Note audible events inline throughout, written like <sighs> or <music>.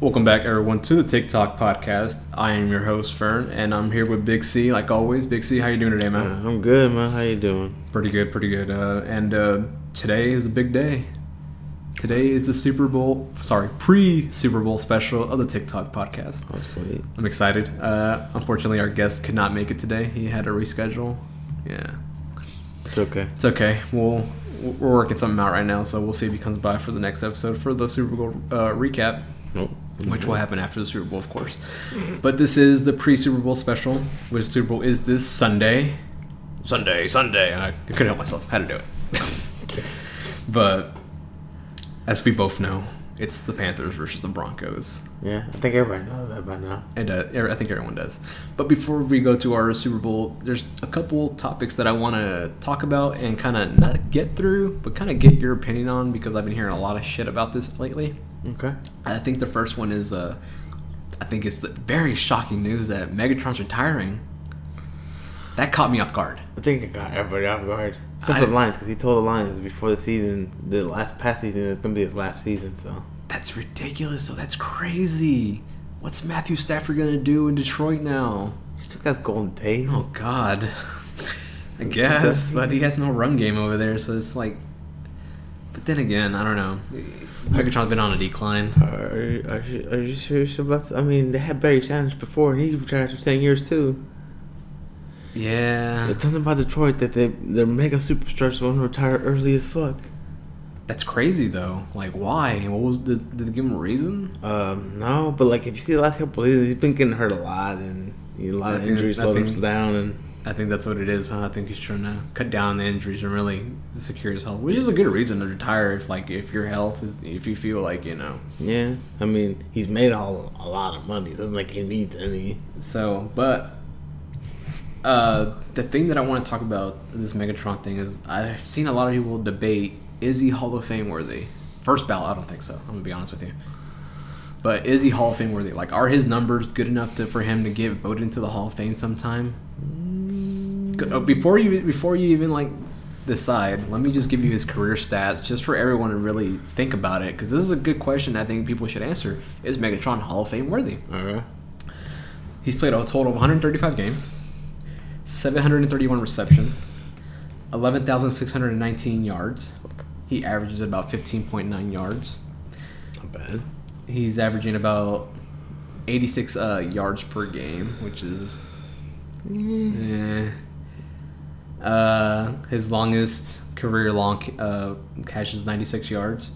Welcome back, everyone, to the TickTock podcast. I am your host Fern, and I'm here with Big C, like always. Big C, how you doing today, man? Uh, I'm good, man. How you doing? Pretty good, pretty good. Uh, and uh, today is a big day. Today is the Super Bowl, sorry, pre Super Bowl special of the TickTock podcast. Oh, sweet. I'm excited. Uh, unfortunately, our guest could not make it today. He had to reschedule. Yeah, It's okay. it's okay. We'll we're working something out right now, so we'll see if he comes by for the next episode for the Super Bowl uh, recap. Nope. Which will happen after the Super Bowl, of course. But this is the pre-Super Bowl special, which Super Bowl is this Sunday. Sunday, Sunday. I couldn't help myself. Had to do it. <laughs> but as we both know, it's the Panthers versus the Broncos. Yeah, I think everybody knows that by now. And uh, I think everyone does. But before we go to our Super Bowl, there's a couple topics that I want to talk about and kind of not get through, but kind of get your opinion on because I've been hearing a lot of shit about this lately. Okay. I think the first one is, uh, I think it's the very shocking news that Megatron's retiring. That caught me off guard. I think it got everybody off guard. Except I- for the Lions, because he told the Lions before the season, the last past season, it's going to be his last season, so. That's ridiculous. So that's crazy. What's Matthew Stafford gonna do in Detroit now? He still got Golden Tate. Oh God. <laughs> I guess, but he has no run game over there, so it's like. But then again, I don't know. Megatron's been on a decline. Are, are, you, are you serious about that? I mean, they had Barry Sanders before, and he retired for 10 years, too. Yeah, There's something about Detroit that they, their mega superstars want to retire early as fuck. that's crazy though. Like, why? What was the? Did they give him a reason? Um, no, but like if you see the last couple of seasons, he's been getting hurt a lot, and you know, a lot I of injuries slowed him down. And I think that's what it is. Huh? I think he's trying to cut down the injuries and really secure his health, which is a good reason to retire if, like, if your health is, if you feel like you know. yeah, I mean, he's made all a lot of money. So it's like he needs any. So, but uh, the thing that I want to talk about this Megatron thing is I've seen a lot of people debate: is he Hall of Fame worthy? First ballot, I don't think so. I'm gonna be honest with you. But is he Hall of Fame worthy? Like, are his numbers good enough to for him to get voted into the Hall of Fame sometime? Good- uh, Before you before you even like decide, let me just give you his career stats, just for everyone to really think about it, because this is a good question. I think people should answer: Is Megatron Hall of Fame worthy? All right. He's played a total of 135 games, 731 receptions, 11,619 yards. He averages about 15.9 yards. Not bad. He's averaging about 86 uh, yards per game, which is. Eh. Uh, his longest career long uh, catch is 96 yards,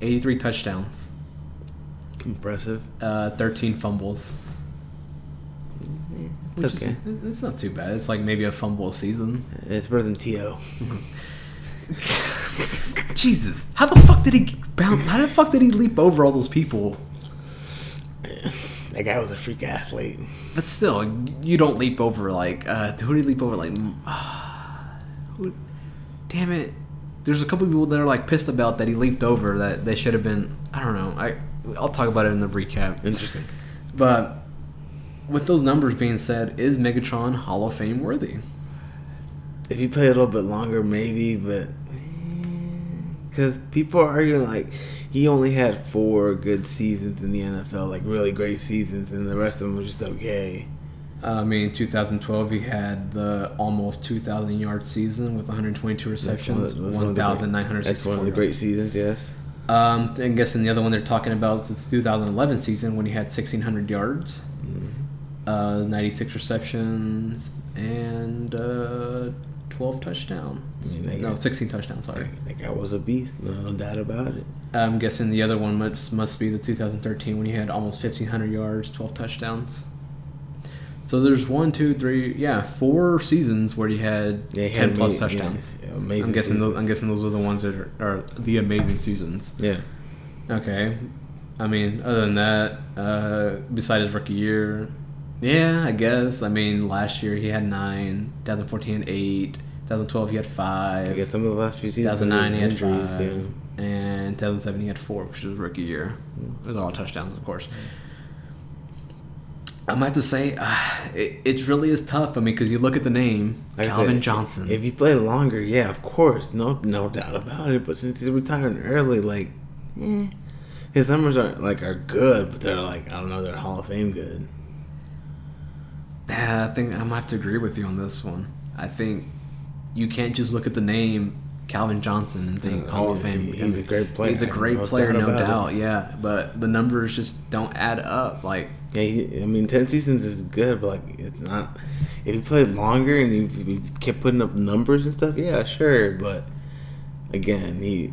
83 touchdowns, Impressive. uh, 13 fumbles. Which Okay. is, it's not too bad. It's like maybe a fumble a season. It's better than To. <laughs> Jesus, how the fuck did he bounce? How the fuck did he leap over all those people? That guy was a freak athlete. But still, you don't leap over like uh, who did he leap over? Like, who, damn it! There's a couple people that are like pissed about that he leaped over that they should have been. I don't know. I I'll talk about it in the recap. Interesting. But with those numbers being said, is Megatron Hall of Fame worthy? If you play a little bit longer, maybe, but eh, because people are arguing like he only had four good seasons in the NFL, like really great seasons, and the rest of them were just okay. Uh, I mean, 2012 he had the almost 2,000 yard season with 122 That's one receptions, of that's one of the great- 1,964. That's one of the great seasons, yes. Um, I'm guessing the other one they're talking about is the 2011 season when he had 1,600 yards, uh, 96 receptions, and uh, 12 touchdowns. No, got- 16 touchdowns. Sorry. That guy was a beast, no doubt about it. I'm guessing the other one must must be the 2013 when he had almost 1,500 yards, 12 touchdowns. So there's one, two, three, yeah, four seasons where he had Yeah, he 10 had plus ama- yeah, touchdowns. yeah, amazing I'm guessing those. I'm guessing those were the ones that are, are the amazing seasons. Yeah. Okay. I mean, other than that, uh, besides his rookie year, yeah, I guess. I mean, last year he had nine, 2014 eight, 2012 he had five. I get some of the last few seasons. 2009 he had injuries, five, yeah. and 2007 he had four, which was rookie year. Those are all touchdowns, of course. I might have to say, uh, it, it really is tough. I mean, because you look at the name, Like Calvin said, Johnson. If you play longer, yeah, of course, no, no doubt about it. But since he's retiring early, like, eh, his numbers aren't like are good, but they're like I don't know, they're Hall of Fame good. Yeah, I think I'm gonna have to agree with you on this one. I think you can't just look at the name Calvin Johnson and think Uh, Hall of Fame. he's a great player, He's a great no player, no it. doubt. Yeah, but the numbers just don't add up. Like, Yeah, he, I mean, ten seasons is good, but like it's not. If he played longer and he, kept putting up numbers and stuff, yeah, sure. But again, he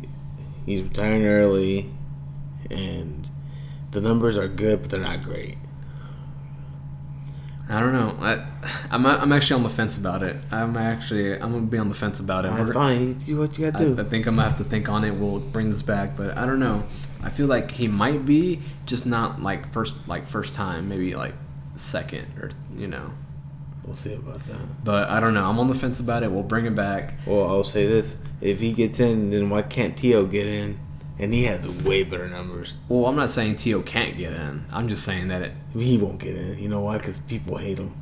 he's retiring early, and the numbers are good, but they're not great. I don't know. I, I'm I'm actually on the fence about it. I'm actually I'm gonna be on the fence about it. That's fine. You do what you I, gotta do. I think I'm gonna have to think on it. We'll bring this back, but I don't know. I feel like he might be just not like first like first time, maybe like second or you know. we'll see about that. But I don't know. I'm on the fence about it. We'll bring it back. Well, I'll say this: if he gets in, then why can't T.O. get in? And he has way better numbers. Well, I'm not saying T.O. can't get in. I'm just saying that it. He won't get in. You know why? Because people hate him.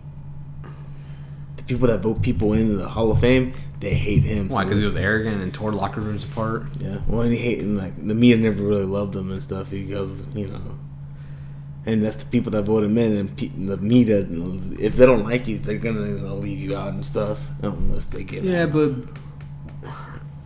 The people that vote people into the Hall of Fame, they hate him. Why? so- Because he was arrogant and tore locker rooms apart. Yeah, well, and he hating like the media never really loved him and stuff because you know, and that's the people that vote him in, and pe- the media, if they don't like you, they're gonna leave you out and stuff unless they get. In Yeah, out. but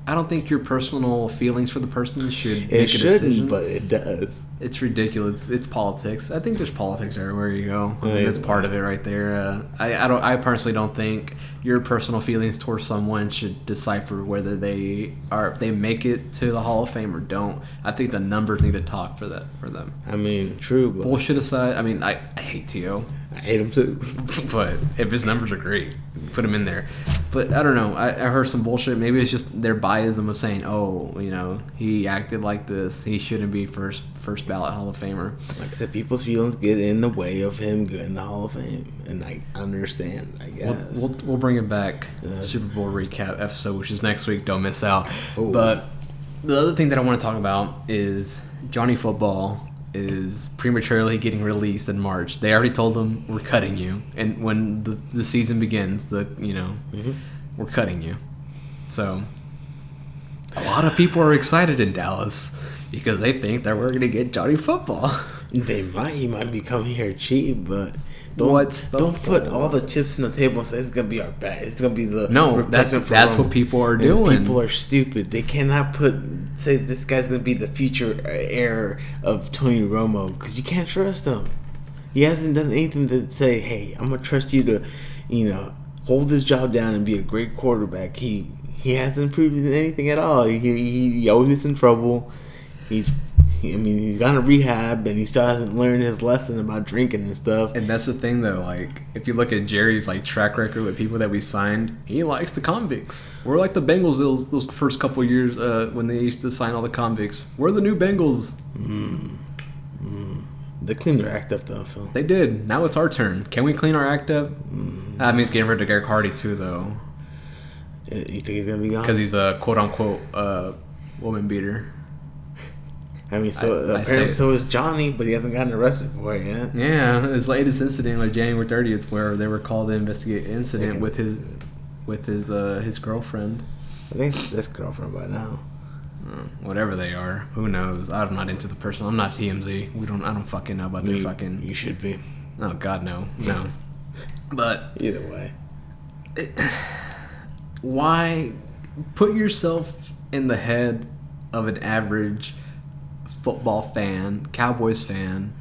I don't think your personal feelings for the person should it make a shouldn't, decision. but it does. It's ridiculous. It's politics. I think there's politics everywhere you go. I mean, that's part of it right there. Uh, I, I don't. I personally don't think your personal feelings towards someone should decipher whether they are they make it to the Hall of Fame or don't. I think the numbers need to talk for that for them. I mean, true, but Bullshit aside, I mean, I, I hate T.O., I hate him too. <laughs> but if his numbers are great, put him in there. But I don't know. I, I heard some bullshit. Maybe it's just their biasm of saying, oh, you know, he acted like this. He shouldn't be first first ballot Hall of Famer. Like I said, people's feelings get in the way of him getting the Hall of Fame, and I understand. I guess. We'll, we'll, we'll bring it back. Yeah. Super Bowl recap episode, which is next week. Don't miss out. Ooh. But the other thing that I want to talk about is Johnny Football is prematurely getting released in March. They already told him we're cutting you, and when the, the season begins, the you know Mhm. we're cutting you. So a lot of people are excited in Dallas because they think that we're going to get Johnny Football. They might. He might be coming here cheap, but don't don't put all the chips in the table and say it's gonna be our bet. It's gonna be the No, that's that's Romo. what people are And doing. People are stupid. They cannot put say this guy's gonna be the future heir of Tony Romo because you can't trust him. He hasn't done anything to say, "Hey, I'm gonna trust you to, you know, hold this job down and be a great quarterback." He he hasn't proven anything at all. He, he, he always gets in trouble. He's he, I mean, he's gone to rehab and he still hasn't learned his lesson about drinking and stuff. And that's the thing, though. Like, if you look at Jerry's like track record with people that we signed, he likes the convicts. We're like the Bengals those, those first couple years uh, when they used to sign all the convicts. We're the new Bengals. They cleaned their act up though, so They did. Now it's our turn. Can we clean our act up? That means getting rid of Greg Hardy too, though, Uh, you think he's gonna be gone? because he's a quote unquote uh, woman beater. I mean, so I- I apparently say- so is Johnny, but he hasn't gotten arrested for it yet. Yeah, his latest incident was January 30th, where they were called to investigate an incident with his with his uh, his girlfriend. I think it's this girlfriend by now. Uh, whatever they are, who knows? I'm not into the person. I'm not TMZ. We don't. I don't fucking know about their fucking. You should be. Oh God, no, no. <laughs> But Either way. <sighs> why put yourself in the head of an average football fan, Cowboys fan,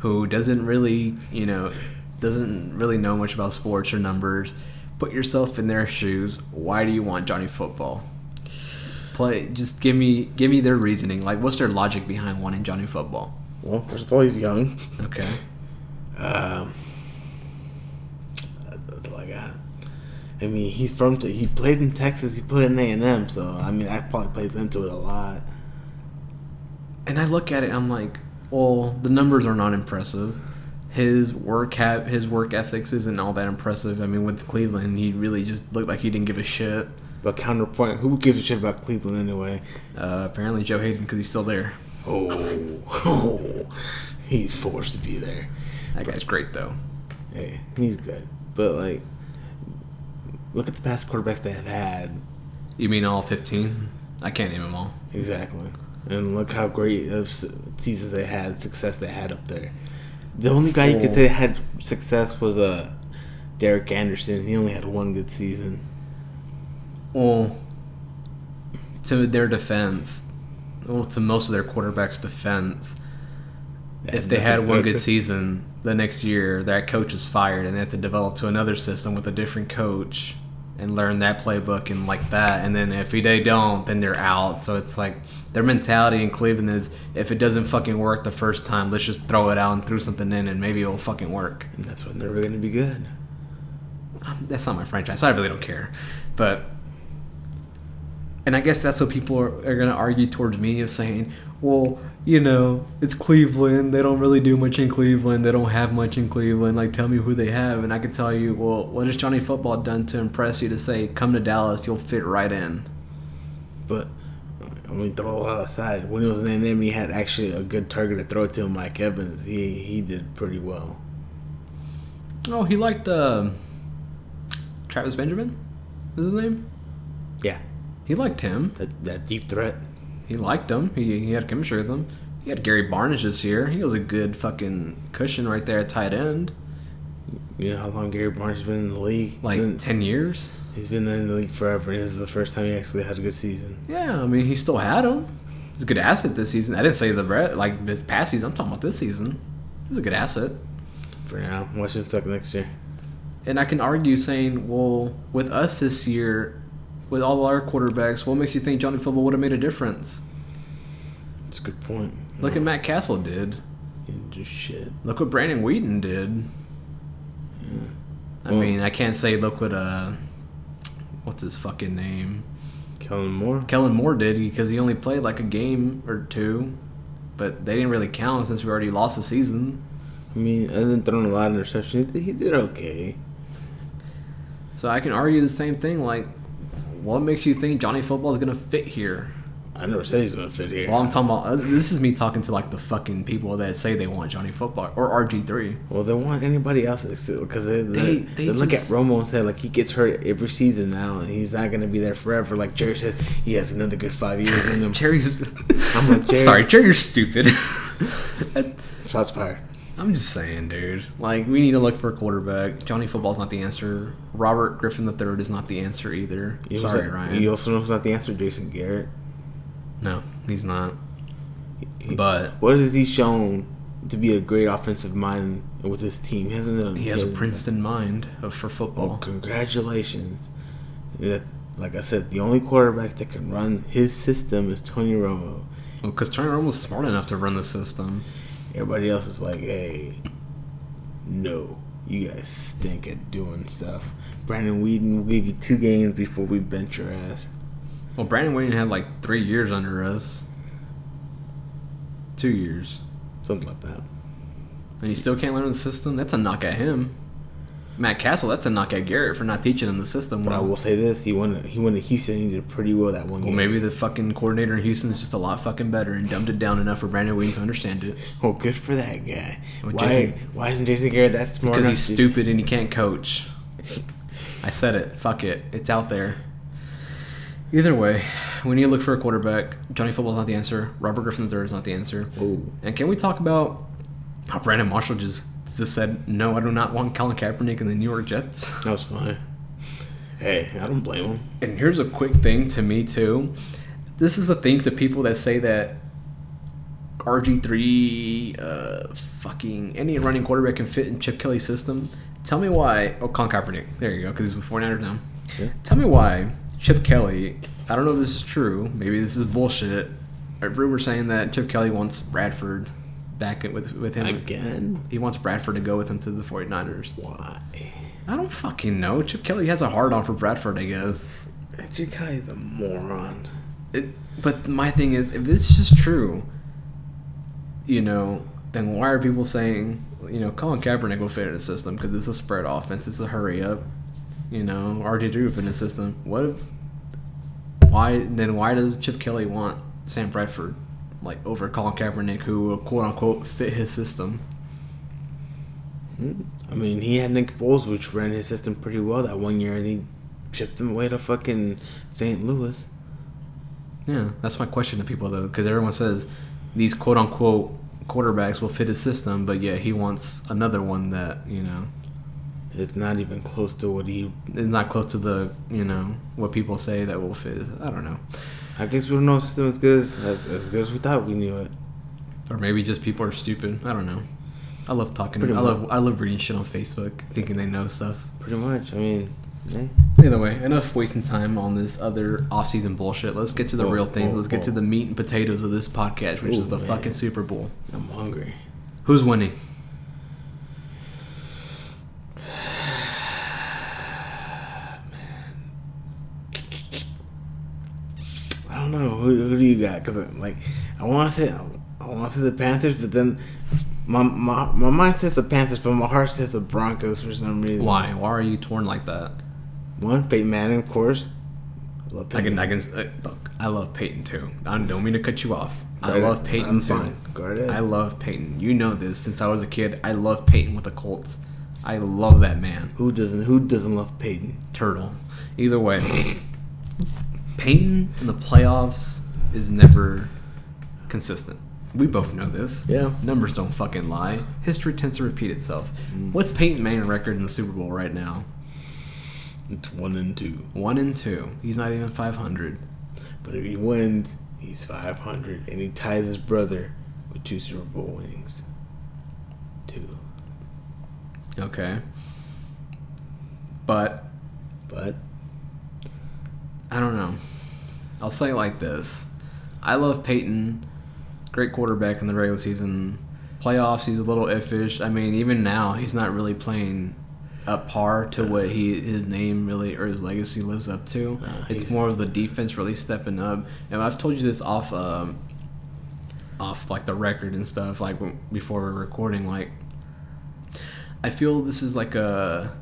who doesn't really, you know, doesn't really know much about sports or numbers? Put yourself in their shoes. Why do you want Johnny Football? Play. Just give me, give me their reasoning. Like, what's their logic behind wanting Johnny Football? Well, first of all, he's young. Okay. <laughs> Um, that's all I got. I mean, he's from. He played in Texas. He played in A and M. So I mean, that probably plays into it a lot. And I look at it, I'm like, well, the numbers are not impressive. His work ha- his work ethics isn't all that impressive. I mean, with Cleveland, he really just looked like he didn't give a shit. But counterpoint, who gives a shit about Cleveland anyway? Uh, apparently, Joe Haden, because he's still there. Oh, <laughs> he's forced to be there. That guy's great, though. Hey, he's good. But like, look at the past quarterbacks they have had. You mean all 15? I can't name them all. Exactly. And look how great of seasons they had, success they had up there. The only guy you could say had success was uh, Derek Anderson. He only had one good season. Well, to their defense, well, to most of their quarterbacks' defense, if they had one good season, the next year that coach is fired and they have to develop to another system with a different coach and learn that playbook and like that. And then if they don't, then they're out. So it's like their mentality in Cleveland is if it doesn't fucking work the first time, let's just throw it out and throw something in and maybe it'll fucking work. And that's why they're going to be good. Um, That's not my franchise. I really don't care. But and I guess that's what people are, are going to argue towards me is saying, well, you know, it's Cleveland. They don't really do much in Cleveland. They don't have much in Cleveland. Like, tell me who they have, and I can tell you, well, what has Johnny Football done to impress you to say, come to Dallas, you'll fit right in? But I mean, throw all that aside. When he was in them, he had actually a good target to throw to Mike Evans. He he did pretty well. Oh, he liked uh, Travis Benjamin. Is his name? Yeah, He liked him. that that deep threat. He liked him. He, he had chemistry with him. He had Gary Barnidge this year. He was a good fucking cushion right there at tight end. You know how long Gary Barnes has been in the league? Like been, 10 years? he's been in the league forever, and this is the first time he actually had a good season. Yeah, I mean, he still had him. He's a good asset this season. I didn't say the like this past season. I'm talking about this season. He's a good asset. For now, Washington suck next year. And I can argue saying, well, with us this year, with all our quarterbacks, what makes you think Johnny Football would have made a difference? It's a good point. Look at Matt Cassel did. He didn't do shit. Look what Brandon Weeden did. Yeah. I Well- mean, I can't say look what uh, what's his fucking name? Kellen Moore. Kellen Moore did because he only played like a game or two, but they didn't really count since we already lost the season. I mean, other than throwing a lot of interceptions, he did okay. So I can argue the same thing. Like, what makes you think Johnny Football is gonna fit here? I never said he's gonna fit here. Well, I'm talking about. Uh, this is me talking to like the fucking people that say they want Johnny Football or RG three. Well, they want anybody else because they, they, They- they, they look at Romo and say like he gets hurt every season now, and he's not gonna be there forever. Like Jerry said, he has another good five years in him. <laughs> Jerry's. I'm like, <laughs> Jerry- sorry, Jerry, you're stupid. <laughs> Shots fired. I'm just saying, dude. Like, we need to look for a quarterback. Johnny Football's not the answer. Robert Griffin III is not the answer either. You Sorry, who's- Ryan. You also know who's not the answer, Jason Garrett. No, he's not. He- But what has he shown to be a great offensive mind with his team? He hasn't done. he has a Princeton mind of, for Oh, football. congratulations! Yeah, like I said, the only quarterback that can run his system is Tony Romo. Because Tony Romo's smart enough to run the system. Everybody else is like, hey, no, you guys stink at doing stuff. Brandon Weeden will give you two games before we bench your ass. Well, Brandon Wayne had like three years under us. Two years. Something like that. And he still can't learn the system? That's a knock at him. Matt Cassel, that's a knock at Garrett for not teaching him the system. But I will say this: he went. He went to Houston. He did pretty well that one game. Well, game. maybe the fucking coordinator in Houston is just a lot fucking better and dumbed it down enough for Brandon Wayne to understand it. Oh, good for that guy. Well, why? Jason- why isn't Jason Garrett that smart? Because he's to- stupid and he can't coach. I said it. Fuck it. It's out there. Either way, we need to look for a quarterback. Johnny Football's not the answer. Robert Griffin III is not the answer. Oh, And can we talk about how Brandon Marshall just just said, "No, I do not want Colin Kaepernick in the New York Jets." that was fine. Hey, I don't blame him. And here's a quick thing to me too. This is a thing to people that say that RG three, uh, fucking any running quarterback can fit in Chip Kelly's system. Tell me why. Oh, Colin Kaepernick. There you go, because he's with 49ers now. Yeah. Tell me why Chip Kelly. I don't know if this is true. Maybe this is bullshit. A rumor saying that Chip Kelly wants Bradford back with with him. Again? He wants Bradford to go with him to the 49ers. Why? I don't fucking know. Chip Kelly has a hard on for Bradford, I guess. Guy is a moron. It, but my thing is, if this is true, you know, then why are people saying, you know, Colin Kaepernick will fit in the system because it's a spread offense, it's a hurry up, you know, RG three will fit in the system. What if? Why then? Why does Chip Kelly want Sam Bradford like over Colin Kaepernick, who quote unquote fit his system? Hmm. I mean, he had Nick Foles, which ran his system pretty well that one year, and he chipped him away to fucking St. Louis. Yeah, that's my question to people though, because everyone says these quote unquote quarterbacks will fit his system, but yeah, he wants another one that you know It's not even close to what he. It's not close to the you know what people say that will fit. I don't know, I guess we don't know if system as good as as good as we thought we knew it. or maybe just people are stupid. I don't know. I love talking. Pretty I much. love I love reading shit on Facebook, thinking they know stuff. Pretty much. I mean, eh. Either way, enough wasting time on this other off-season bullshit. Let's get to the Bull, real thing. bull, Let's get to the meat and potatoes of this podcast, which Ooh, is the man. fucking Super Bowl. I'm hungry. Who's winning? I don't know who, who do you got? Because like I want to say I want to say the Panthers, but then my my my mind says the Panthers, but my heart says the Broncos for some reason. Why? Why are you torn like that? One, Peyton Manning, of course. I love I can, I can. Uh, look, I love Peyton too. I don't mean to cut you off. I Go love Peyton I'm too. fine. Go ahead. I love Peyton. You know this since I was a kid. I love Peyton with the Colts. I love that man. Who doesn't? Who doesn't love Peyton? Turtle. Either way, Peyton in the playoffs is never consistent. We both know this. Yeah. Numbers don't fucking lie. History tends to repeat itself. Mm. What's Peyton Manning record in the Super Bowl right now? It's one and two. One and two. He's not even 500. But if he wins, he's 500, and he ties his brother with two Super Bowl wins. Two. Okay. But But I don't know. I'll say it like this. I love Peyton. Great quarterback in the regular season. Playoffs, he's a little iffish. I mean, even now, he's not really playing up par to what he his name really or his legacy lives up to. Nah, it's more of the defense really stepping up. And I've told you this off um, off like the record and stuff like before we're recording like I feel this is like a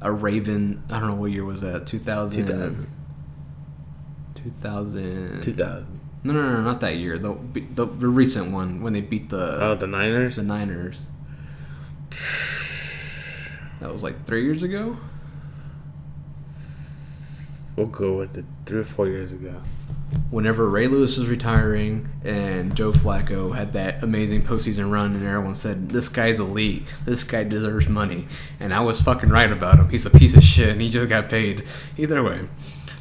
a Raven. I don't know what year was that. 2000. 2000. 2000. 2000. No, no, no, not that year. The, the the recent one when they beat the Oh, the Niners? the Niners. That was like three years ago. We'll go with it. Three or four years ago. Whenever Ray Lewis was retiring and Joe Flacco had that amazing postseason run, and everyone said this guy's elite, this guy deserves money, and I was fucking right about him. He's a piece of shit, and he just got paid. Either way,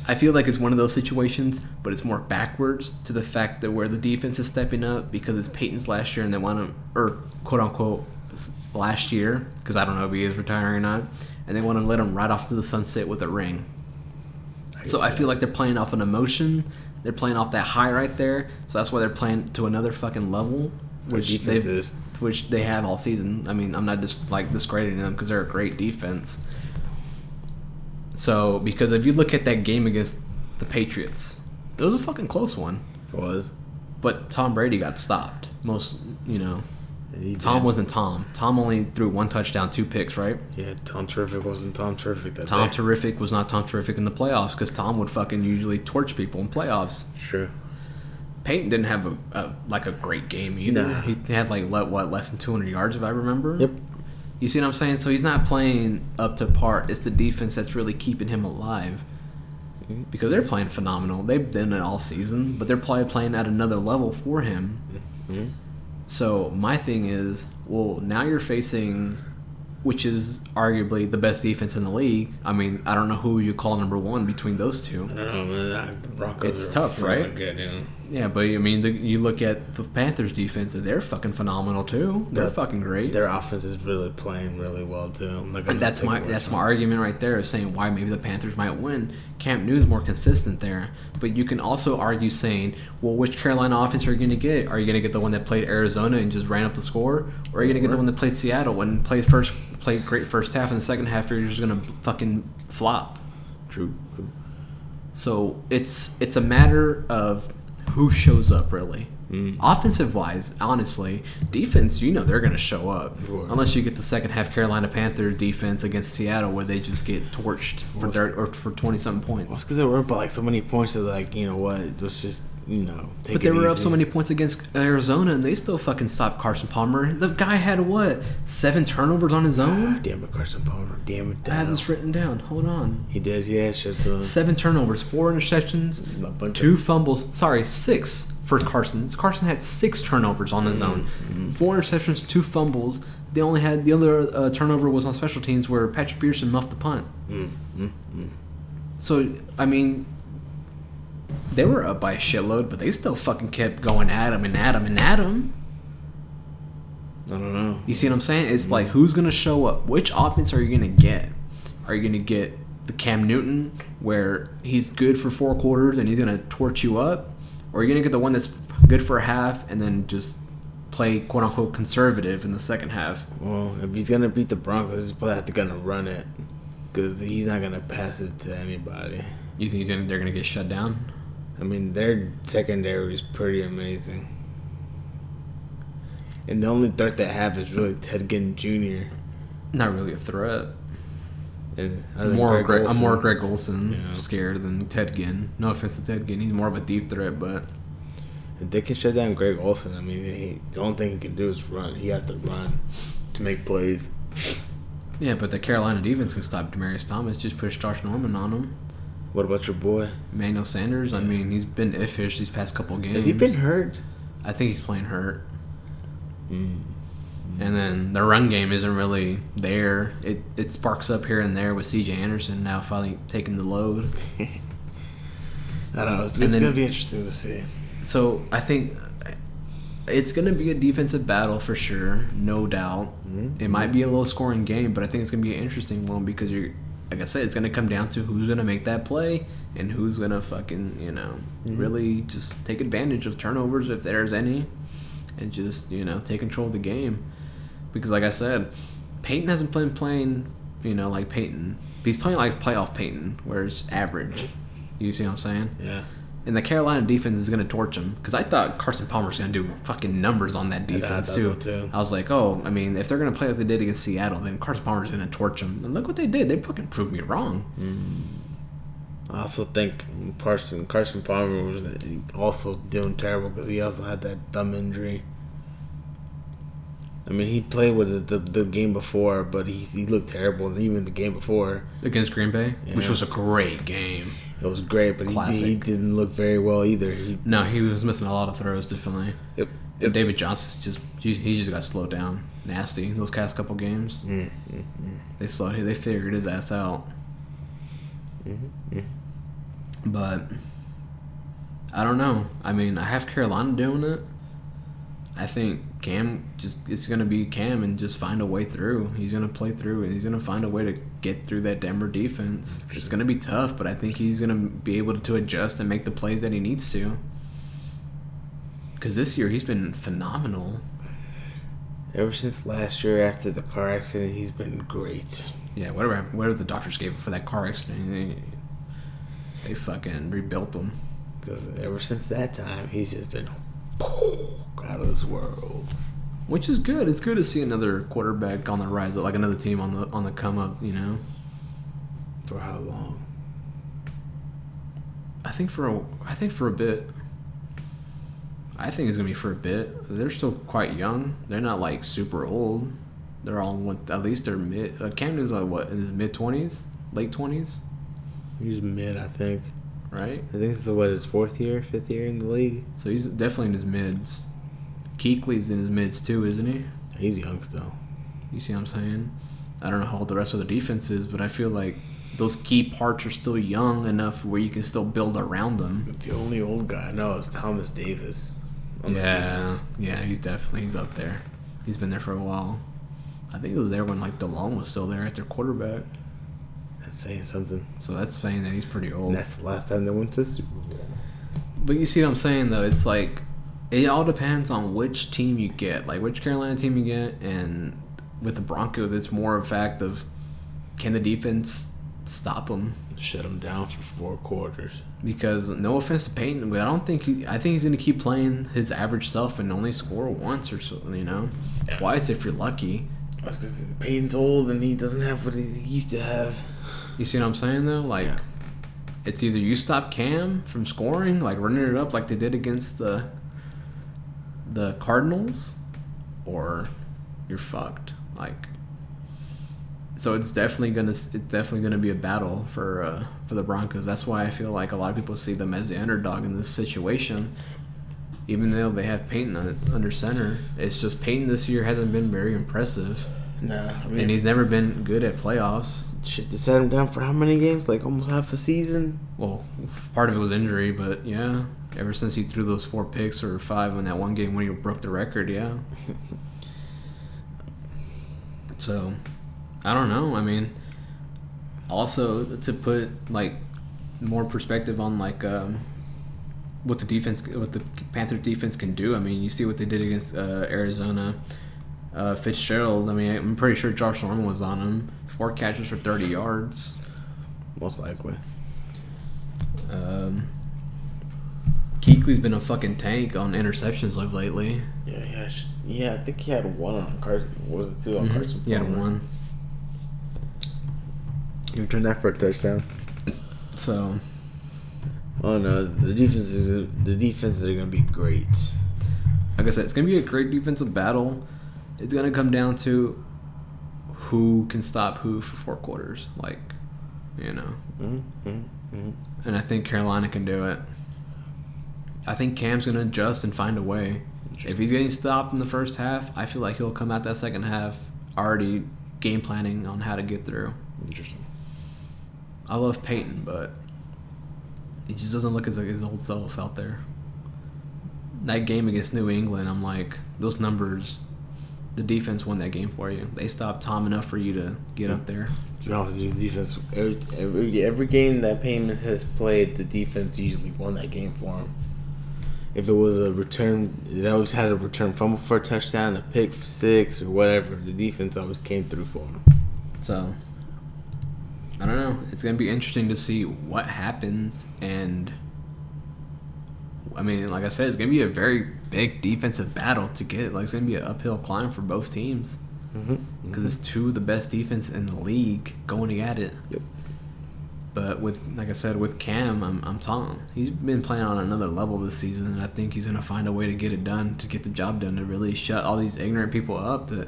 I feel like it's one of those situations, but it's more backwards to the fact that where the defense is stepping up because it's Peyton's last year and they want him, or quote unquote, last year, because I don't know if he is retiring or not, and they want to let him right off to the sunset with a ring. So I feel like they're playing off an emotion. They're playing off that high right there. So that's why they're playing to another fucking level, which they which they have all season. I mean, I'm not just like discrediting them because they're a great defense. So because if you look at that game against the Patriots, it was a fucking close one. It was. But Tom Brady got stopped. Most you know, Tom wasn't Tom. Tom only threw one touchdown, two picks, right? Yeah, Tom Terrific wasn't Tom Terrific that Tom day. Terrific was not Tom Terrific in the playoffs because Tom would fucking usually torch people in playoffs. Sure. Peyton didn't have a, a like a great game either. Nah. He had like le- what less than 200 yards if I remember. Yep. You see what I'm saying? So he's not playing up to par. It's the defense that's really keeping him alive because they're playing phenomenal. They've done it all season, but they're probably playing at another level for him. Mhm. So my thing is, well, now you're facing, which is arguably the best defense in the league. I mean, I don't know who you call number one between those two. I don't know, man. The Broncos It's tough, really right? Good, know? Yeah, but I mean, the, you look at the Panthers' defense; they're fucking phenomenal too. They're Their- fucking great. Their offense is really playing really well too. And that's my that's my argument right there, of saying why maybe the Panthers might win. Cam Newton's more consistent there, but you can also argue saying, well, which Carolina offense are you going to get? Are you going to get the one that played Arizona and just ran up the score, or are you going to get the one that played Seattle and played first played great first half and the second half you're just going to fucking flop? True. True. So it's it's a matter of who shows up really. Mm. Offensive wise, honestly, defense, you know they're going to show up. Sure. Unless you get the second half Carolina Panthers defense against Seattle where they just get torched for Well, thir- or for 20 something Well, it's points. because they were up by like so many points that like you know what, let's just Take But they were up so many points against Arizona, and they still fucking stopped Carson Palmer. The guy had what seven turnovers on his own. Damn it, Carson Palmer. Damn it. I have Down. this written down. Hold on. He did. Yeah, shit to. Seven turnovers, four interceptions, two of fumbles. Sorry, six for Carson. Carson had six turnovers on his own, four interceptions, two fumbles. They only had the other uh, turnover was on special teams where Patrick Peterson muffed the punt. Mm, mm, mm. So I mean, they were up by a shitload, but they still fucking kept going at him and at him and at him. I don't know. You see what I'm saying? It's like who's gonna show up? Which offense are you gonna get? Are you gonna get the Cam Newton where he's good for four quarters and he's gonna torch you up, or are you gonna get the one that's good for a half and then just play quote unquote conservative in the second half? Well, if he's gonna beat the Broncos, he's probably gonna run it because he's not gonna pass it to anybody. You think he's gonna, they're gonna get shut down? I mean, their secondary is pretty amazing. And the only threat they have is really Ted Ginn Jr. Not really a threat. And than More Greg Greg, I'm more Greg Olsen Yeah. scared than Ted Ginn. No offense to Ted Ginn, he's more of a deep threat, but If they can shut down Greg Olsen, I mean, he, the only thing he can do is run. He has to run to make plays. yeah, but the Carolina defense can stop Demaryius Thomas. Just push Josh Norman on him. What about your boy? Emmanuel Sanders. I mean, he's been iffish these past couple games. Has he been hurt? I think he's playing hurt. Mm. And then the run game isn't really there. It it sparks up here and there with C.J. Anderson now finally taking the load. <laughs> I don't know. It's, it's then- gonna be interesting to see. So I think it's going to be a defensive battle for sure, no doubt. Mhm. It might be a low scoring game, but I think it's going to be an interesting one because you're, like I said, it's going to come down to who's going to make that play and who's going to fucking, you know, Mhm. really just take advantage of turnovers if there's any and just, you know, take control of the game. Because, like I said, Peyton hasn't been playing, you know, like Peyton. He's playing like playoff Peyton, where it's average. You see what I'm saying? Yeah. And the Carolina defense is going to torch him because I thought Carson Palmer's going to do fucking numbers on that defense that too. too. I was like, oh, I mean, if they're going to play like they did against Seattle, then Carson Palmer's going to torch them. And look what they did. They fucking proved me wrong. Mm. I also think Carson Carson Palmer was also doing terrible because he also had that thumb injury. I mean, he played with it the, the game before, but he, he looked terrible. Even the game before, Against Green Bay, which was a great game. it was great, but he, he didn't look very well either. He, No, he was missing a lot of throws, definitely. yep, yep. David Johnson's just he just got slowed down, nasty. Those past couple games, Mm, mm, mm, they slowed. He. They figured his ass out. mm, mm. But I don't know. I mean, I have Carolina doing it. I think Cam just it's gonna be Cam and just find a way through. He's gonna play through and he's gonna find a way to get through that Denver defense. It's gonna be tough, but I think he's gonna be able to adjust and make the plays that he needs to. Because this year he's been phenomenal. Ever since last year after the car accident, he's been great. Yeah, whatever whatever the doctors gave him for that car accident, they, they fucking rebuilt him. Because ever since that time, he's just been out of this world. Which is good. It's good to see another quarterback on the rise, like another team on the on the come up. You know, For how long? I think for a, I think for a bit. I think it's gonna be for a bit. They're still quite young. They're not like super old. They're all what at least they're mid. Uh, Camden's like what in his mid twenties, late twenties, He's mid, I think. right? I think this is what his fourth year, fifth year in the league. So he's definitely in his mids. Kuechly's in his mids too, isn't he? He's young still. You see what I'm saying? I don't know how old the rest of the defense is, but I feel like those key parts are still young enough where you can still build around them. The only old guy I know is Thomas Davis. on the Yeah, defense. yeah, he's definitely he's up there. He's been there for a while. I think it was there when like Delhomme was still there at their quarterback. That's saying something. So that's saying that he's pretty old. And that's the last time they went to the Super Bowl. But you see what I'm saying though? It's like it all depends on which team you get, like which Carolina team you get, and with the Broncos, it's more a fact of can the defense stop them? Shut them down for four quarters. Because no offense to Peyton, but I don't think he, I think he's going to keep playing his average self and only score once or so, you know, Yeah. twice if you're lucky. That's because Peyton's old and he doesn't have what he used to have. You see what I'm saying though? Like, Yeah. it's either you stop Cam from scoring, like running it up like they did against the the Cardinals, or you're fucked. Like, so it's definitely gonna it's definitely gonna be a battle for uh, for the Broncos. That's why I feel like a lot of people see them as the underdog in this situation. Even though they have Peyton under center, it's just Peyton this year hasn't been very impressive, Nah, I mean, and he's never been good at playoffs. shit to set him down for how many games? Like almost half a season. Well, part of it was injury, but yeah, ever since he threw those four picks or five in that one game when he broke the record, yeah. <laughs> so, I don't know. I mean, also to put like more perspective on like um, what the defense, what the Panthers defense can do. I mean, you see what they did against uh, Arizona. Uh, Fitzgerald. I mean, I'm pretty sure Josh Norman was on him. Four catches for 30 yards. Most likely. Um, Kuechly's been a fucking tank on interceptions of lately. Yeah, yeah, yeah. I think he had one on Carson. What was it two on Mhm. Carson? He had Palmer? one. He returned that for a touchdown. So Oh no, the defense is the defenses are gonna be great. like I said, it's gonna be a great defensive battle. It's gonna come down to who can stop who for four quarters. Like, you know. Mm-hmm, mm-hmm. And I think Carolina can do it. I think Cam's gonna adjust and find a way. If he's getting stopped in the first half, I feel like he'll come out that second half already game planning on how to get through. Interesting. I love Peyton, but he just doesn't look as like his old self out there. That game against New England, I'm like, those numbers, the defense won that game for you. They stopped Tom enough for you to get up there. To be honest with you, the defense every, every every game that Payman has played, the defense usually won that game for him. If it was a return, they always had a return fumble for a touchdown, a pick for six, or whatever. The defense always came through for him. So, I don't know. It's going to be interesting to see what happens. And, I mean, like I said, it's going to be a very big defensive battle to get. Like, it's going to be an uphill climb for both teams. Mm-hmm. because it's two of the best defense in the league going at it. Yep. But with, like I said, with Cam, I'm, I'm telling he's been playing on another level this season, and I think he's gonna find a way to get it done, to get the job done, to really shut all these ignorant people up that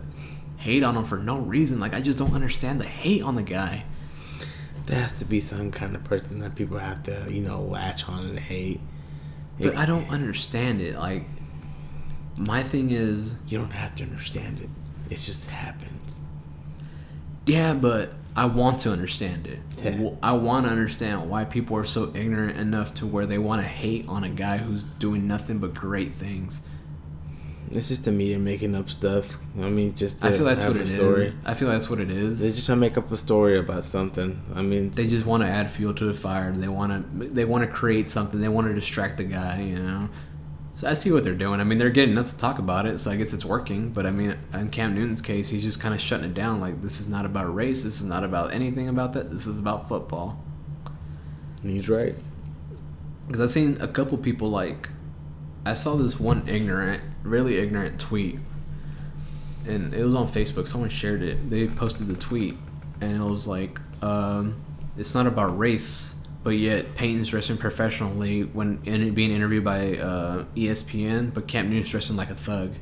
hate on him for no reason. Like I just don't understand the hate on the guy. There has to be some kind of person that people have to, you know, latch on and hate. But It- I don't understand it. Like my thing is, You don't have to understand it. It just happens. Yeah, but I want to understand it. Yeah. I want to understand why people are so ignorant enough to where they want to hate on a guy who's doing nothing but great things. It's just the media making up stuff. I mean, just to I feel that's what a it is. story. I feel that's what it is. They just trying to make up a story about something. I mean, They just want to add fuel to the fire. They want to. They want to create something. They want to distract the guy. You know. So I see what they're doing. I mean, they're getting us to talk about it, so I guess it's working. But I mean, in Cam Newton's case, he's just kind of shutting it down. Like this is not about race. This is not about anything about that. This is about football. And he's right. Because I've seen a couple people like, I saw this one ignorant, really ignorant tweet, and it was on Facebook. Someone shared it. They posted the tweet, and it was like, um, "It's not about race, but yet Peyton's dressing professionally when in, being interviewed by uh, ESPN, but Cam Newton's dressing like a thug."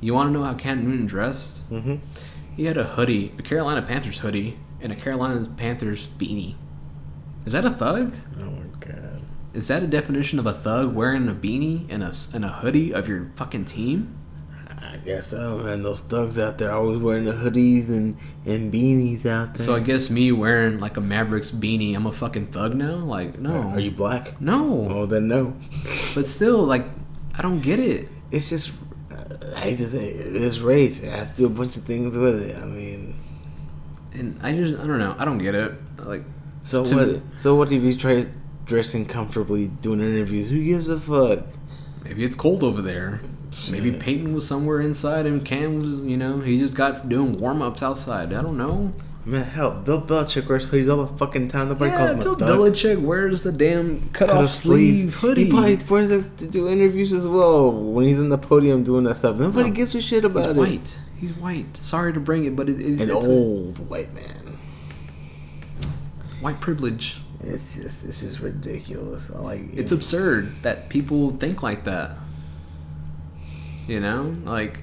You want to know how Cam Newton dressed? Mm-hmm. He had a hoodie, a Carolina Panthers hoodie, and a Carolina Panthers beanie. Is that a thug? Oh my god. Is that a definition of a thug wearing a beanie and a, and a hoodie of your fucking team? I guess so, man. Those thugs out there always wearing the hoodies and, and beanies out there. So I guess me wearing like a Mavericks beanie, I'm a fucking thug now? Like, no. Are you black? No. Oh, then no. <laughs> But still, like, I don't get it. It's just, uh, I hate to say, it's race. It has to do a bunch of things with it. I mean, And I just, I don't know. I don't get it. Like, so what? So what if you try dressing comfortably, doing interviews? Who gives a fuck? maybe it's cold over there. Maybe. Peyton was somewhere inside and Cam was, you know, he just got doing warm ups outside. I don't know. Man, hell, Bill Belichick wears hoodies all the fucking time. Nobody yeah, calls him a Bill. Belichick wears the damn cut, Cut off off sleeve sleeves. hoodie. He probably wears it to do interviews as well when he's in the podium doing that stuff. Nobody No. gives a shit about it. He's it. white. He's white. Sorry to bring it, but it, it, An it's old white man. white privilege. It's just it's just ridiculous. I Like It's absurd that people think like that. You know, like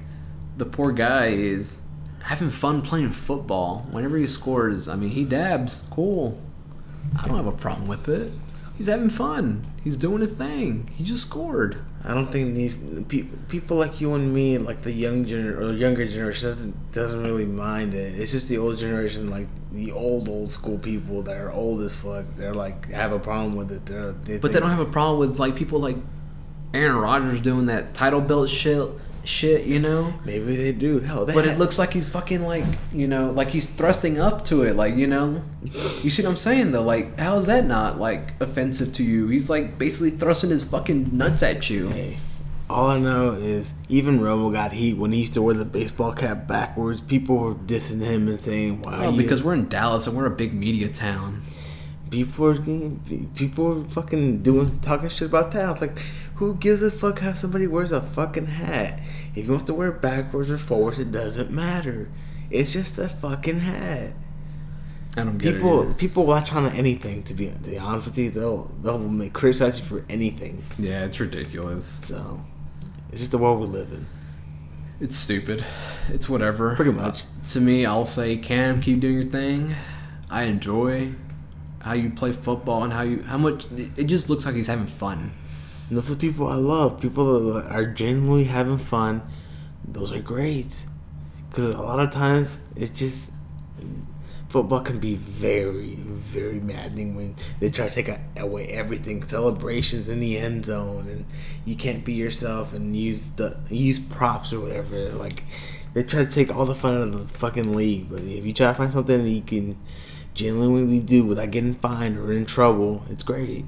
the poor guy is having fun playing football. Whenever he scores, I mean, he dabs. Cool. I don't have a problem with it. He's having fun. He's doing his thing. He just scored. I don't think these people people like you and me, like the young gener or younger generation, doesn't doesn't really mind it. It's just the old generation, like the old old school people that are old as fuck. They're like have a problem with it. They're they But they don't have a problem with like people like Aaron Rodgers doing that title belt shit. Shit, you know. Maybe they do. Hell, they But it looks like he's fucking like you know, like he's thrusting up to it, like you know. You see what I'm saying though? Like, how is that not like offensive to you? He's like basically thrusting his fucking nuts at you. Hey, all I know is even Romo got heat when he used to wear the baseball cap backwards. People were dissing him and saying, "Why?" Oh, you-" because we're in Dallas and we're a big media town. people are people are fucking doing talking shit about that. I like, who gives a fuck how somebody wears a fucking hat? If he wants to wear it backwards or forwards, it doesn't matter. It's just a fucking hat. I don't get People it. people watch on anything. To be to be honest with you, they'll they'll make criticize you for anything. Yeah, it's ridiculous. So it's just the world we live in. It's stupid. It's whatever. Pretty much. Uh, to me, I'll say, Cam, keep doing your thing. I enjoy how you play football and how you how much it just looks like he's having fun. And those are the people I love. People that are genuinely having fun. Those are great. Because a lot of times it's just football can be very, very maddening when they try to take away everything, celebrations in the end zone, and you can't be yourself and use the use props or whatever. Like they try to take all the fun out of the fucking league. But if you try to find something that you can genuinely do without getting fined or in trouble, it's great.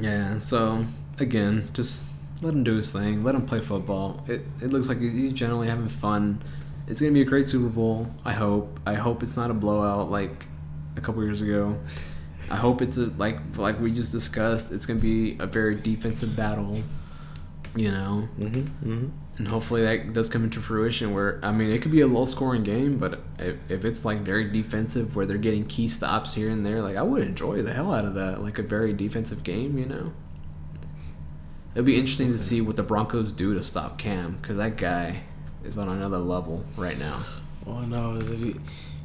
Yeah. So again, just let him do his thing. Let him play football. It it looks like he's generally having fun. It's gonna be a great Super Bowl. I hope. I hope it's not a blowout like a couple years ago. I hope it's a like like we just discussed. It's gonna be a very defensive battle. You know, Mm-hmm. Mm-hmm. and hopefully that does come into fruition. Where I mean, it could be a low scoring game, but if, if it's like very defensive, where they're getting key stops here and there, like I would enjoy the hell out of that. Like a very defensive game, you know. It'd be interesting to see what the Broncos do to stop Cam, because that guy is on another level right now. Oh no, if he,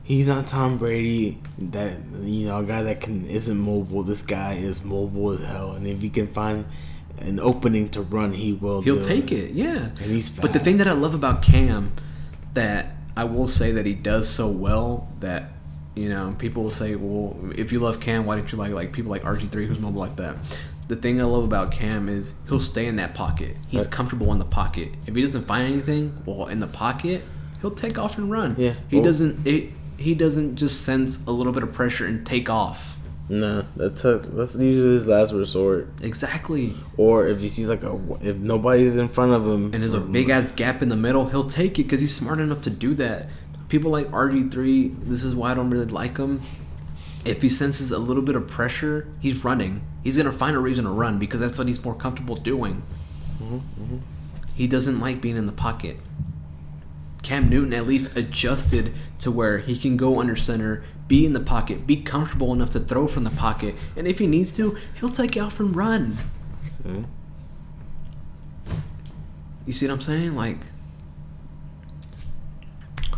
he's not Tom Brady, that you know, a guy that can isn't mobile. This guy is mobile as hell, and if he can find an opening to run, he will. He'll take it, yeah. And he's But the thing that I love about Cam, that I will say that he does so well that you know people will say, well, if you love Cam, why don't you like like people like RG three who's mobile like that? The thing I love about Cam is he'll stay in that pocket. He's Right. comfortable in the pocket. If he doesn't find anything, well, in the pocket, he'll take off and run. Yeah. He Well- doesn't. It, he doesn't just sense a little bit of pressure and take off. No, that's a, that's usually his last resort. Exactly. Or if he sees like a if nobody's in front of him, and there's a big ass gap in the middle, he'll take it because he's smart enough to do that. People like RG3, this is why I don't really like him. If he senses a little bit of pressure, he's running. He's gonna find a reason to run because that's what he's more comfortable doing. Mm-hmm, mm-hmm. He doesn't like being in the pocket. Cam Newton at least adjusted to where he can go under center, be in the pocket, be comfortable enough to throw from the pocket, and if he needs to, he'll take you off and run. Mhm. You see what I'm saying? Like,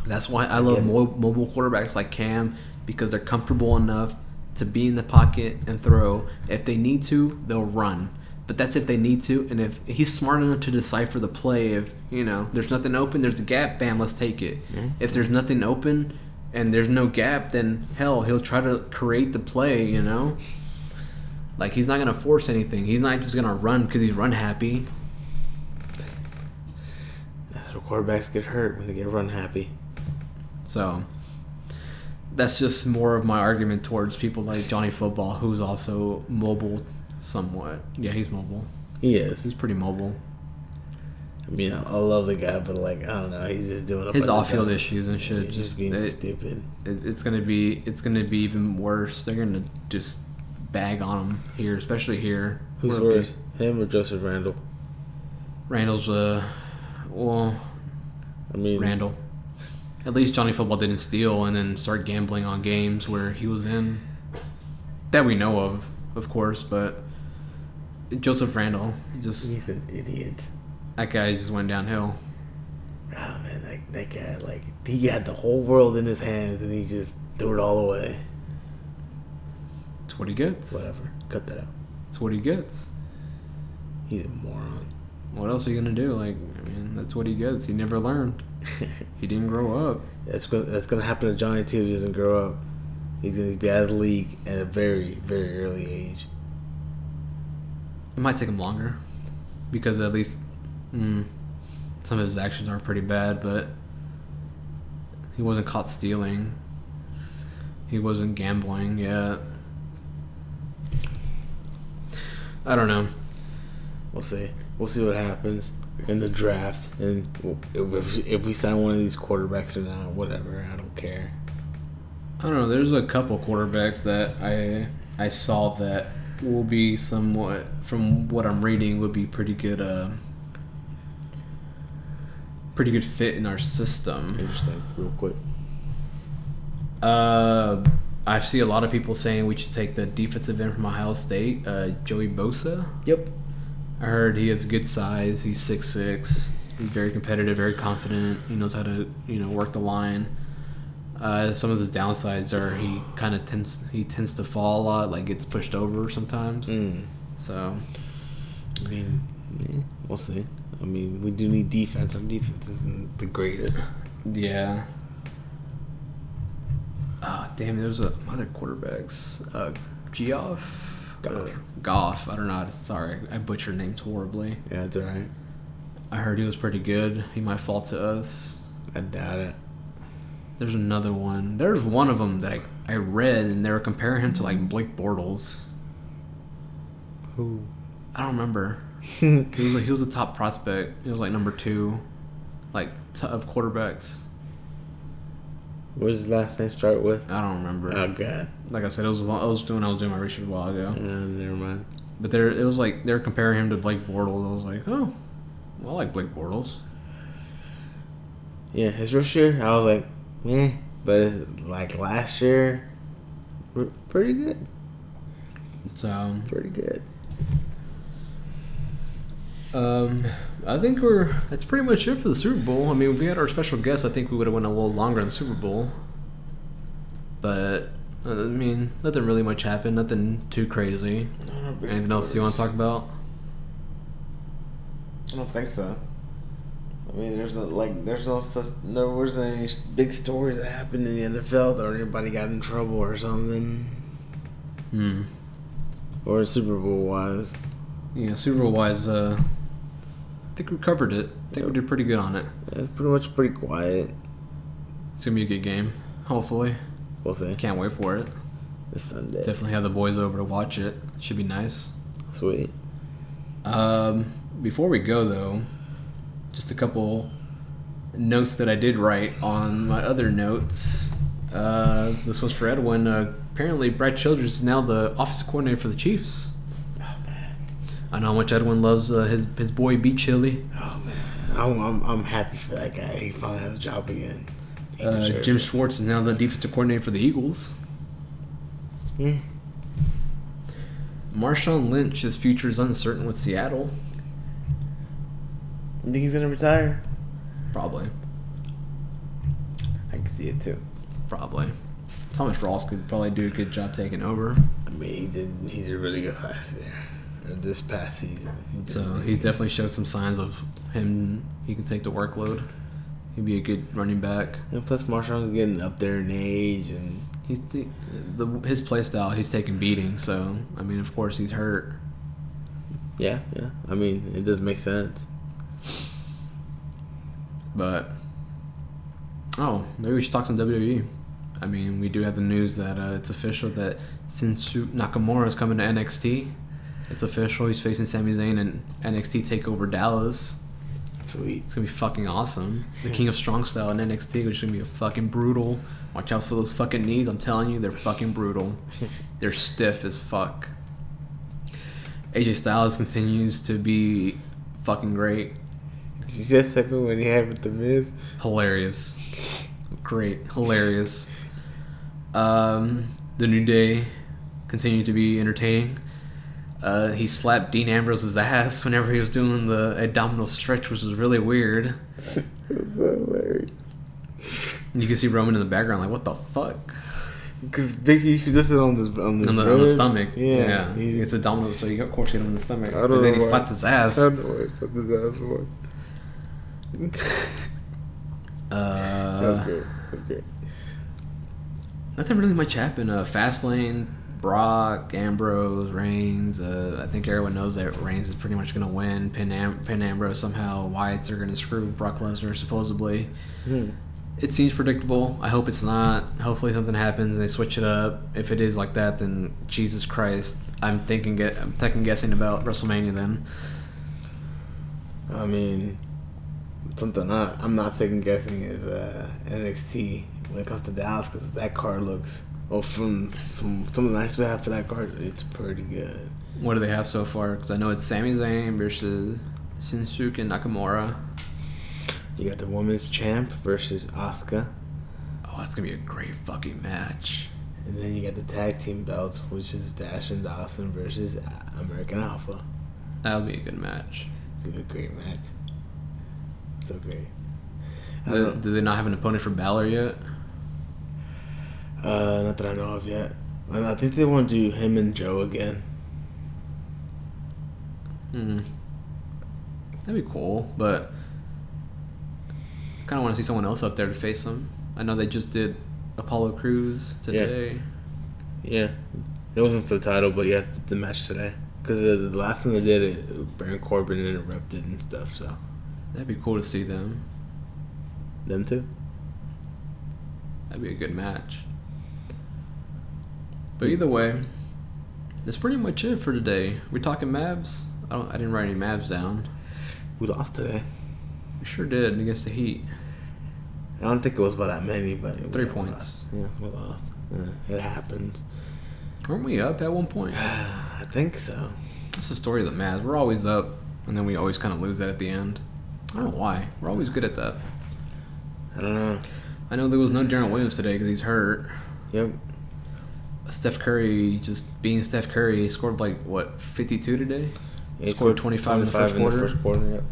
that's why I love mo- mobile quarterbacks like Cam because they're comfortable enough to be in the pocket and throw. If they need to, they'll run. But that's if they need to, and if he's smart enough to decipher the play, if you know there's nothing open, there's a gap, bam, let's take it. If there's nothing open and there's no gap, then hell, he'll try to create the play. You know, like he's not gonna force anything. He's not just gonna run because he's run happy. That's where quarterbacks get hurt when they get run happy. So that's just more of my argument towards people like Johnny Football, who's also mobile somewhat. Yeah, he's mobile. He is. He's pretty mobile. I mean, I, I love the guy, but like I don't know, he's just doing a His bunch of off-field dumb- issues and shit He's just being it, stupid. it- it's gonna be it's gonna be even worse. They're gonna just bag on him here, especially here. Who's We're a big- worse, him or Joseph Randle? Randle's uh, well, I mean, Randle. At least Johnny Football didn't steal and then start gambling on games where he was in. that we know of, of course. But Joseph Randle, just He's an idiot. That guy just went downhill. Oh man, that, that guy like he had the whole world in his hands and he just threw it all away. That's what he gets. Whatever. Cut that out. That's what he gets. He's a moron. What else are you gonna do? Like, I mean, that's what he gets. He never learned. <laughs> He didn't grow up. that's gonna that's gonna happen to Johnny too. If he doesn't grow up. He's gonna be out of the league at a very very early age. It might take him longer because at least mm, some of his actions are pretty bad, but he wasn't caught stealing. He wasn't gambling yet. I don't know. We'll see. We'll see what happens in the draft, and if, if we sign one of these quarterbacks or not, whatever. I don't care. I don't know. There's a couple quarterbacks that I I saw that will be somewhat, from what I'm reading, would be pretty good. Uh, pretty good fit in our system. Interesting. Real quick. Uh, I see a lot of people saying we should take the defensive end from Ohio State, uh, Joey Bosa. Yep. I heard he has good size. He's six six. He's very competitive, very confident. He knows how to you know work the line. Uh, some of his downsides are he kind of tends he tends to fall a lot, like gets pushed over sometimes. Mm. So I mean, yeah, we'll see. I mean, we do need defense. Our defense isn't the greatest. yeah. Ah, damn. There's a other quarterbacks. Uh, Geoff. Goff. Uh, Goff. I don't know. how to- Sorry, I butchered names horribly. Yeah, that's alright. I heard he was pretty good. He might fall to us. I doubt it. There's another one. There's one of them that I, I read, and they were comparing him to like Blake Bortles. Who? I don't remember. <laughs> He was like he was a top prospect. He was like number two, like t- of quarterbacks. what does his last name start with? I don't remember. Oh God. like I said, it was a long, I was doing I was doing my research a while ago. Yeah, never mind. But there it was like they were comparing him to Blake Bortles. I was like, oh, well, I like Blake Bortles. Yeah, his first year, I was like, yeah, but it's like last year, pretty good. So um, Pretty good. Um, I think we're that's pretty much it for the Super Bowl. I mean, if we had our special guest, I think we would have went a little longer in the Super Bowl. But uh, I mean, nothing really much happened. Nothing too crazy. Anything else you want to talk about? I don't think so. I mean, there's no like, there's no such, no, wasn't any big stories that happened in the NFL or anybody got in trouble or something, Hmm. or Super Bowl wise. Yeah, Super Bowl wise, uh, I think we covered it. I think we did pretty good on it. Yeah, it's pretty much pretty quiet. It's gonna be a good game. Hopefully, We'll see. can't wait for it. This Sunday. Definitely have the boys over to watch it. Should be nice. Sweet. Um, before we go, though, just a couple notes that I did write on my other notes. Uh, this was for Edwin. Uh, apparently, Brad Childress is now the office coordinator for the Chiefs. I know how much Edwin loves uh, his his boy B Chili. Oh man. I'm, I'm, I'm happy for that guy. He finally has a job again. Uh, Jim. Schwartz is now the defensive coordinator for the Eagles. Yeah. Marshawn Lynch, his future is uncertain with Seattle. You think he's gonna retire? Probably, I can see it too. probably. Thomas Rawls could probably do a good job taking over. I mean, he did. He did really good last year. Or this past season. So he definitely showed some signs of him. He can take the workload. He'd be a good running back. And plus, Marshawn's getting up there in age, and He's the, the his play style. He's taking beating. So I mean, of course, he's hurt. yeah, yeah. I mean, it does make sense. But oh, maybe we should talk some WWE. I mean, we do have the news that uh, it's official that Shinsuke Nakamura is coming to NXT. It's official. He's facing Sami Zayn and NXT Takeover Dallas. Sweet. It's gonna be fucking awesome. The King of Strong Style in NXT, which is gonna be a fucking brutal. Watch out for those fucking knees. I'm telling you, they're fucking brutal. <laughs> They're stiff as fuck. AJ Styles continues to be fucking great, just second when he had with the Miz? hilarious, great, hilarious. Um, the New Day continue to be entertaining. Uh, he slapped Dean Ambrose's ass whenever he was doing the abdominal stretch, which was really weird. <laughs> it was so hilarious. You can see Roman in the background, like, what the fuck? Because Big E should just on this on, this On the, on the stomach. Yeah, Yeah. It's abdominal, so you got course hit him in the stomach. I don't But then he slapped his ass. I don't know why he slapped his ass for. <laughs> Uh, That's great. That's great. Nothing really much happened. Uh, Fastlane, Brock, Ambrose, Reigns. Uh, I think everyone knows that Reigns is pretty much going to win. Pin, Am- Pin Ambrose somehow. Wyatt's are going to screw Brock Lesnar supposedly. Hmm. It seems predictable. I hope it's not. Hopefully something happens and they switch it up. If it is like that, then Jesus Christ, I'm thinking. I'm second guessing about WrestleMania then. I mean, something not, I'm not second guessing is uh, NXT when it comes to Dallas because that card looks. Well, from some some of the nice we have for that card, it's pretty good. What do they have so far? Because I know it's Sami Zayn versus Shinsuke Nakamura. You got the women's champ versus Asuka, Oh, that's gonna be a great fucking match. and then you got the tag team belts, which is Dash and Dawson versus American Alpha. That'll be a good match. It's gonna be a great match. So great. Do, do they not have an opponent for Balor yet? Uh, not that I know of yet. And I think they want to do him and Joe again. Hmm. That'd be cool, but I kind of want to see someone else up there to face them. I know they just did Apollo Crews today. Yeah, it wasn't for the title, but yeah, the match today. Because the last time they did it, Baron Corbin interrupted and stuff. So That'd be cool to see them. them too. That'd be a good match. But either way, that's pretty much it for today. We talking Mavs? I don't. I didn't write any Mavs down. We lost today. We sure did against the Heat. I don't think it was by that many, but Three lost. points. Yeah, we lost. Yeah, it happens. Weren't we up at one point? <sighs> I think so. That's the story of the Mavs. We're always up, and then we always kind of lose that at the end. I don't know why. We're always good at that. I don't know. I know there was no Deron Williams today because he's hurt. Yep. Steph Curry, just being Steph Curry, he scored like what 52 today. He scored 25 in the first quarter. first quarter. Yep.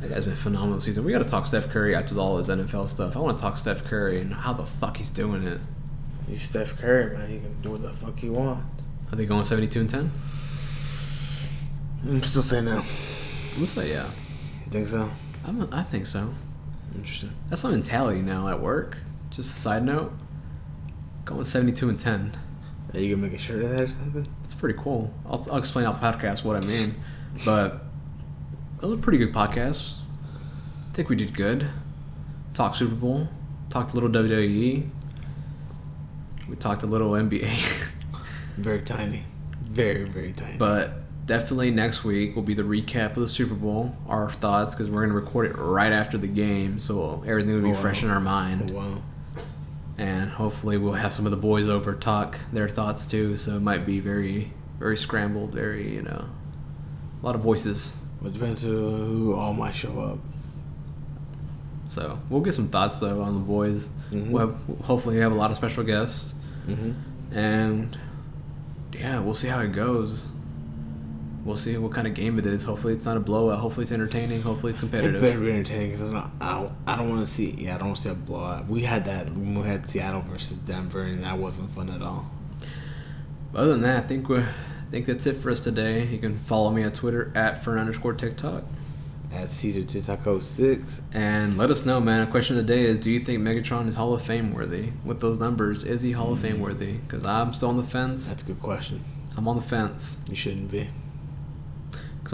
That guy's been a phenomenal season. We got to talk Steph Curry after all his NFL stuff. I want to talk Steph Curry and how the fuck he's doing it. He's Steph Curry, man. He can do what the fuck he wants. Are they going 72 and 10? I'm still saying no. We'll say yeah. You think so? I'm, I think so. Interesting. That's my mentality now at work. Just a side note. Going 72 and 10. Are you gonna make a shirt of that or something? It's pretty cool. I'll, I'll explain off podcast what I mean. But those are pretty good podcast. I think we did good. Talked Super Bowl. Talked a little WWE. We talked a little NBA. <laughs> Very tiny. Very, very tiny. but definitely next week will be the recap of the Super Bowl, our thoughts, because we're going to record it right after the game. So everything will be Oh, wow. fresh in our Oh, mind. wow. And hopefully we'll have some of the boys over talk their thoughts too. So it might be very, very scrambled, very you know, a lot of voices. Well, it depends who all might show up. So we'll get some thoughts though on the boys. Mhm. We'll have, hopefully we have a lot of special guests, Mm-hmm. and yeah, we'll see how it goes. We'll see what kind of game it is. Hopefully it's not a blowout. Hopefully it's entertaining. Hopefully it's competitive. It better be entertaining because I don't, I don't want to see. Yeah, I don't want to see a blowout. We had that when we had Seattle versus Denver, and that wasn't fun at all. Other than that, I think we, I think that's it for us today. You can follow me on Twitter at Fern underscore TickTock. At Caesar Taco oh Six, And let us know, man. A question of the day is: Do you think Megatron is Hall of Fame worthy? With those numbers, is he Hall of Fame mm-hmm. worthy? Because I'm still on the fence. that's a good question. I'm on the fence You shouldn't be.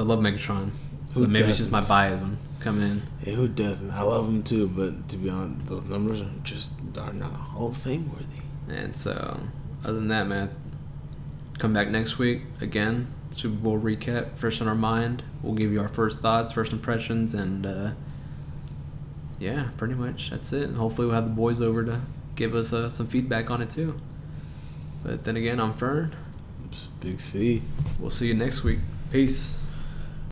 I love Megatron. So Who maybe it's just my doesn't? biasm coming in. Hey, who doesn't? I love him too, but to be honest, those numbers are just are not Hall of Fame worthy. And so, other than that, man, come back next week again. Super Bowl recap, fresh on our mind. We'll give you our first thoughts, first impressions, and uh, yeah, pretty much that's it. And hopefully, we'll have the boys over to give us uh, some feedback on it too. But then again, I'm Fern. It's Big C. We'll see you next week. Peace.